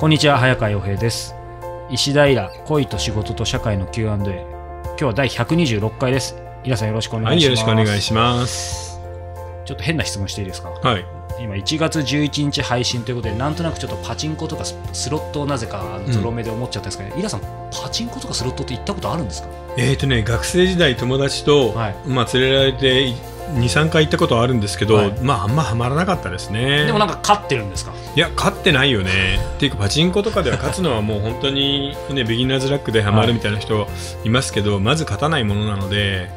こんにちは早川洋平です。石平恋と仕事と社会の Q&A 今日は第126回です。皆さんよろしくお願はいい、します、よろしくお願いします。ちょっと変な質問していいですか？はい。今1月11日配信ということでなんとなくちょっとパチンコとかススロットをなぜかゾロ目で思っちゃったんですけど、イラさんパチンコとかスロットって行ったことあるんですか？えーとね、学生時代友達と、はい。まあ連れられて2、3回行ったことはあるんですけど、はいまああんまハマらなかったですね。でもなんか勝ってるんですか？いや、勝ってないよね。っていうか、パチンコとかでは勝つのはもう本当にね、ビギナーズラックでハマるみたいな人いますけど、まず勝たないものなので、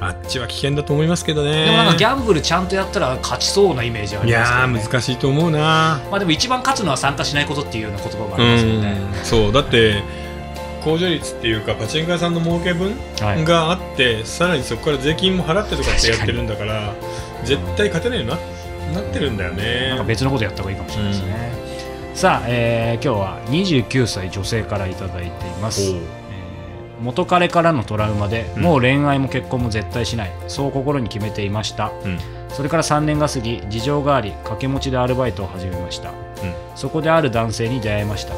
あっちは危険だと思いますけどね。でもなんかギャンブルちゃんとやったら勝ちそうなイメージあいりますけど、や難しいと思うな。まあでも一番勝つのは参加しないことっていうような言葉もありますよね、うん、そう、だって、控除率っていうか、パチンコ屋さんの儲け分はい、があって、さらにそこから税金も払ってとかってやってるんだから絶対勝てないようにななってるんだよね。なんか別のことやった方がいいかもしれないですね、さあ、えー今日は29歳女性からいただいています、元彼からのトラウマで、うん。もう恋愛も結婚も絶対しない。そう心に決めていました。うん。それから3年が過ぎ事情があり掛け持ちでアルバイトを始めました、そこである男性に出会いました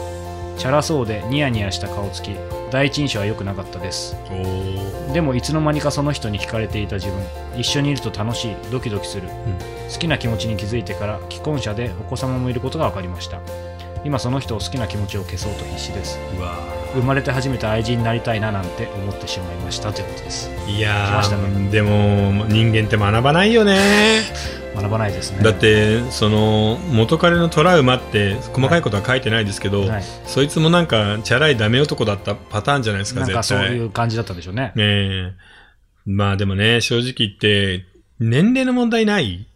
チャラそうでニヤニヤした顔つき。第一印象は良くなかったです。でもいつの間にかその人に惹かれていた自分。一緒にいると楽しい。ドキドキする、好きな気持ちに気づいてから既婚者でお子様もいることが分かりました。今その人を好きな気持ちを消そうと必死です。うわ生まれて初めて愛人になりたいななんて思ってしまいました。ということです。いやー、でも人間って学ばないよね 学ばないですね。だってその元彼のトラウマって細かいことは書いてないですけど、はい、そいつもなんかチャラいダメ男だったパターンじゃないですかなんか絶対。そういう感じだったんでしょうね。ねえ。まあでもね正直言って年齢の問題ない？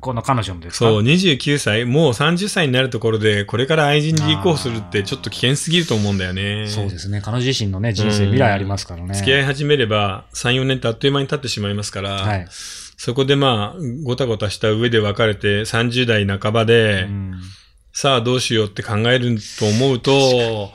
この彼女もですか？そう、29歳、もう30歳になるところで、これから愛人に立候補するってちょっと危険すぎると思うんだよね。そうですね。彼女自身のね人生うん。未来ありますからね。付き合い始めれば、3、4年ってあっという間に経ってしまいますから、はい、そこでまあ、ごたごたした上で別れて、30代半ばで、うん。さあどうしようって考えると思うと、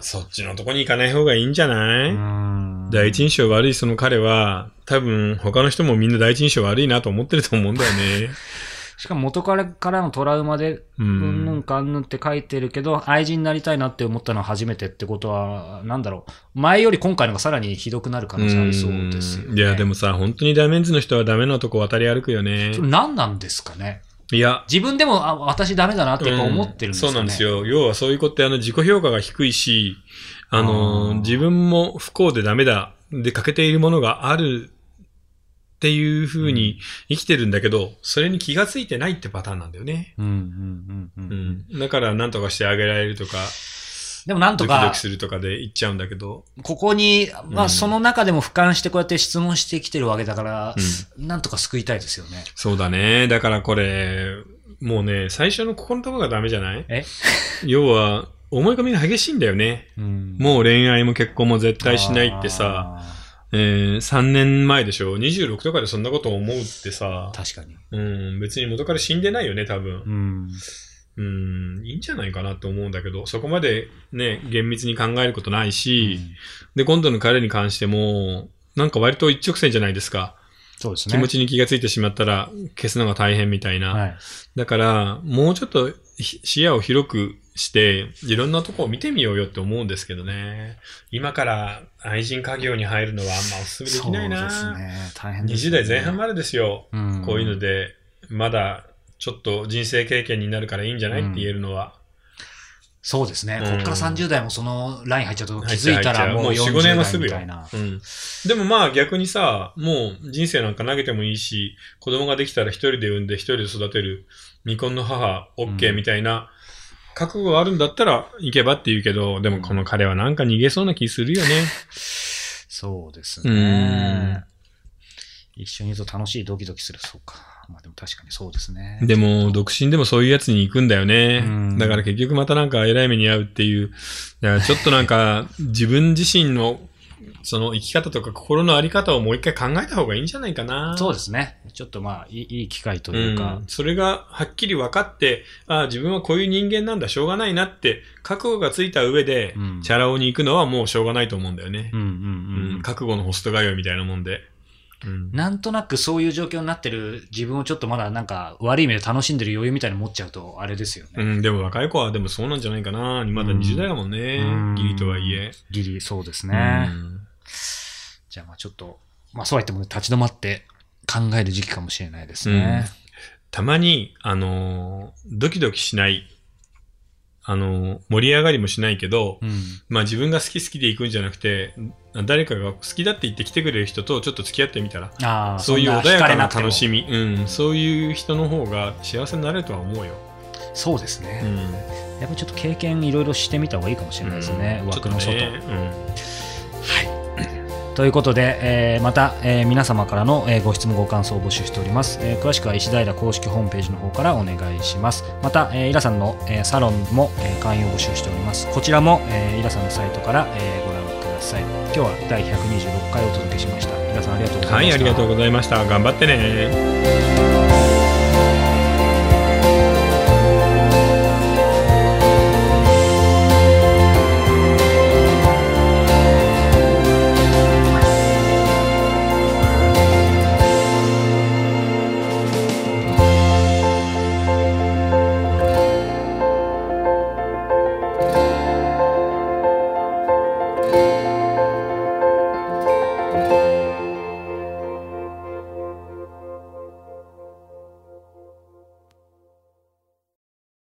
そっちのとこに行かない方がいいんじゃない、うん。第一印象悪いその彼は、多分他の人もみんな第一印象悪いなと思ってると思うんだよね。しかも元彼からのトラウマでううんぬんかんぬんって書いてるけど、愛人になりたいなって思ったのは初めてってことは、なんだろう、前より今回のがさらにひどくなる可能性ありそうですよ、ね。いや、でもさ、本当にダメンズの人はダメなとこ渡り歩くよねそ。れ何なんですかね。いや、自分でも、あ、私ダメだなって思ってるんですかね、そうなんですよ。要はそういう子ってあの自己評価が低いし、ああのー、自分も不幸でダメだ、で欠けているものがあるっていう風に生きてるんだけど、それに気がついてないってパターンなんだよね。うんうんうんう。うんん。だから何とかしてあげられるとか、でもなんとかドキドキ、するとかで言っちゃうんだけど、ここに、まあうんその中でも俯瞰してこうやって質問してきてるわけだから、なんとか救いたいですよね。そうだね。だからこれ、もうね、最初のここのとこがダメじゃない？え？要は、思い込みが激しいんだよね。うんもう恋愛も結婚も絶対しないってさ、あえー、3年前でしょ ?26 とかでそんなこと思うってさー、確かに。うん、別に元から死んでないよね、多分。うん。うん、いいんじゃないかなと思うんだけど、そこまでね、厳密に考えることないし、で、今度の彼に関しても、なんか割と一直線じゃないですか。そうですね。気持ちに気がついてしまったら消すのが大変みたいな。はい。だから、もうちょっとひ視野を広くして、いろんなとこを見てみようよって思うんですけどね。今から愛人家業に入るのはあんまお勧めできないな。そうですね。大変です、20代前半までですよ。うんこういうので、まだちょっと人生経験になるからいいんじゃない、うんって言えるのは。そうですね。うんこっから30代もそのライン入っちゃうと気づいたらもう入っちゃう40もう4、5年は代すぐよみたいな。。うん。でもまあ逆にさ、もう人生なんか投げてもいいし、子供ができたら一人で産んで一人で育てる未婚の母 OK うんみたいな、覚悟があるんだったら行けばって言うけど、でもこの彼はなんか逃げそうな気するよね。そうですうんね。一緒にいると楽しいドキドキする。そうか。まあでも確かにそうですね。でも、独身でもそういうやつに行くんだよねうん。だから結局またなんか偉い目に遭うっていう。だからちょっとなんか自分自身のその生き方とか心のあり方をもう一回考えた方がいいんじゃないかな。そうですね。ちょっとまあ、いいいい機会というかうん、、それがはっきり分かって、ああ、自分はこういう人間なんだ、しょうがないなって、覚悟がついた上で、うんチャラ男に行くのはもうしょうがないと思うんだよねうん。うんううんん覚悟のホスト通いみたいなもんで。うんなんとなくそういう状況になってる自分をちょっとまだなんか悪い目で楽しんでる余裕みたいに持っちゃうとあれですよね。うん、でも若い子はでもそうなんじゃないかな。まだうん20代だもんね。うんギリとはいえ。ギリ、そうですね。じゃあまあちょっと、まあそうは言ってもね立ち止まって考える時期かもしれないですね。たまに、あのードキドキしない、あのー盛り上がりもしないけど、うん。まあ自分が好き好きで行くんじゃなくて、誰かが好きだって言って来てくれる人とちょっと付き合ってみたら、そういう穏やかな楽しみ、うん、そういう人の方が幸せになれるとは思うよ。そうですうね。ん。やっぱちょっと経験いろいろしてみた方がいいかもしれないですね。うん枠の外。ちょっとねということで、えーまた、えー皆様からの、えーご質問ご感想を募集しております、えー詳しくは石平公式ホームページの方からお願いします。また、えーイラさんの、えーサロンも、えー会員を募集しております。こちらも、えーイラさんのサイトから、えーご覧ください。今日は第126回お届けしました。イラさんありがとうございました。はい、ありがとうございました。頑張ってね。